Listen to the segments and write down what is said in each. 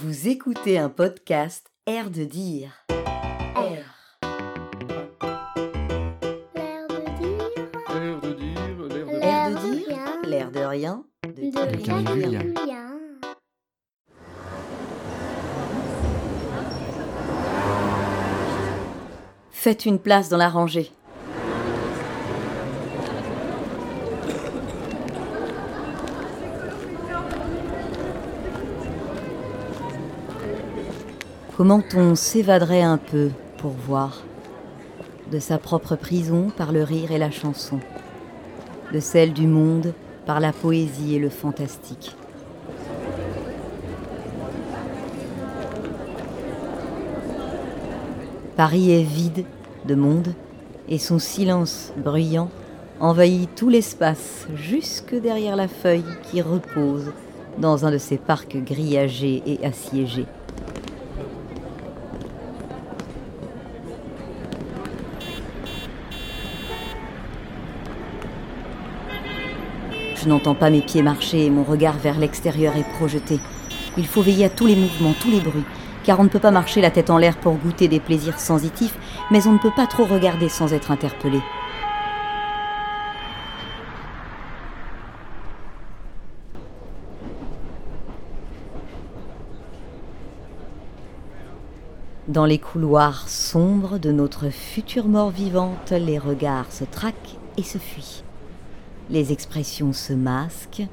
Vous écoutez un podcast Air de dire. Air. L'air de dire. L'air de dire, l'air de Air de L'air de dire, rien. l'air de rien, de De Julien. Faites une place dans la rangée. Comment on s'évaderait un peu pour voir de sa propre prison par le rire et la chanson, de celle du monde par la poésie et le fantastique? Paris est vide de monde et son silence bruyant envahit tout l'espace jusque derrière la feuille qui repose dans un de ces parcs grillagés et assiégés. Je n'entends pas mes pieds marcher et mon regard vers l'extérieur est projeté. Il faut veiller à tous les mouvements, tous les bruits, car on ne peut pas marcher la tête en l'air pour goûter des plaisirs sensitifs, mais on ne peut pas trop regarder sans être interpellé. Dans les couloirs sombres de notre future mort vivante, les regards se traquent et se fuient. Les expressions se masquent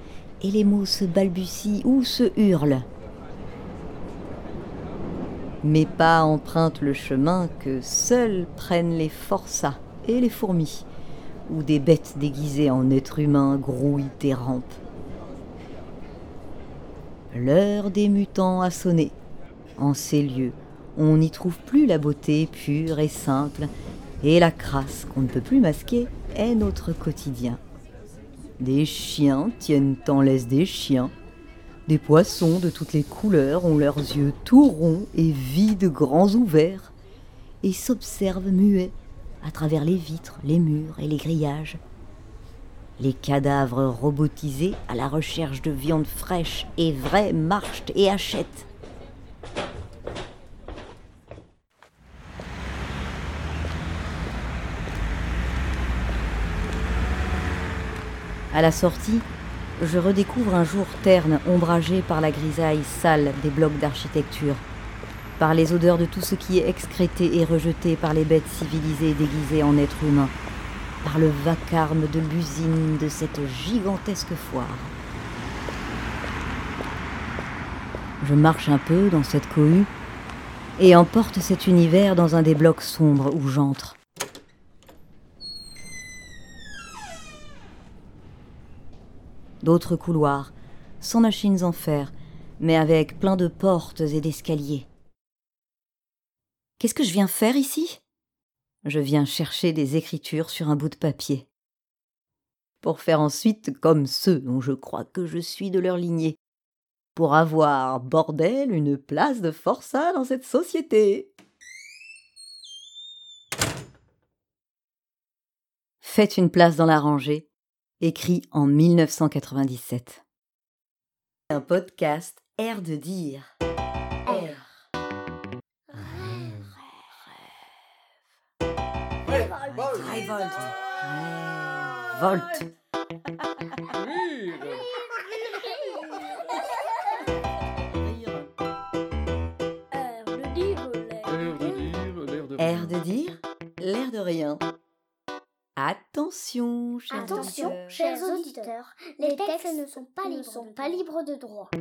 et les mots se balbutient ou se hurlent. Mes pas empruntent le chemin que seuls prennent les forçats et les fourmis, où des bêtes déguisées en êtres humains grouillent et rampent. L'heure des mutants a sonné. En ces lieux, on n'y trouve plus la beauté pure et simple, et la crasse qu'on ne peut plus masquer est notre quotidien. Des chiens tiennent en laisse des chiens. Des poissons de toutes les couleurs ont leurs yeux tout ronds et vides grands ouverts, et s'observent muets à travers les vitres, les murs et les grillages. Les cadavres robotisés à la recherche de viande fraîche et vraie marchent et achètent. À la sortie, je redécouvre un jour terne ombragé par la grisaille sale des blocs d'architecture, par les odeurs de tout ce qui est excrété et rejeté par les bêtes civilisées déguisées en êtres humains, par le vacarme de l'usine de cette gigantesque foire. Je marche un peu dans cette cohue et emporte cet univers dans un des blocs sombres où j'entre. D'autres couloirs, sans machines en fer, mais avec plein de portes et d'escaliers. Qu'est-ce que je viens faire ici? Je viens chercher des écritures sur un bout de papier. Pour faire ensuite comme ceux dont je crois que je suis de leur lignée. Pour avoir, bordel, une place de forçat dans cette société. Faites une place dans la rangée écrit en 1997. Un podcast Air de dire. Air. Révolte. Révolte. Air de dire, l'air de rien. Attention, chers Attention, auditeurs. chers auditeurs, les textes ne sont pas libres, sont pas libres de droit.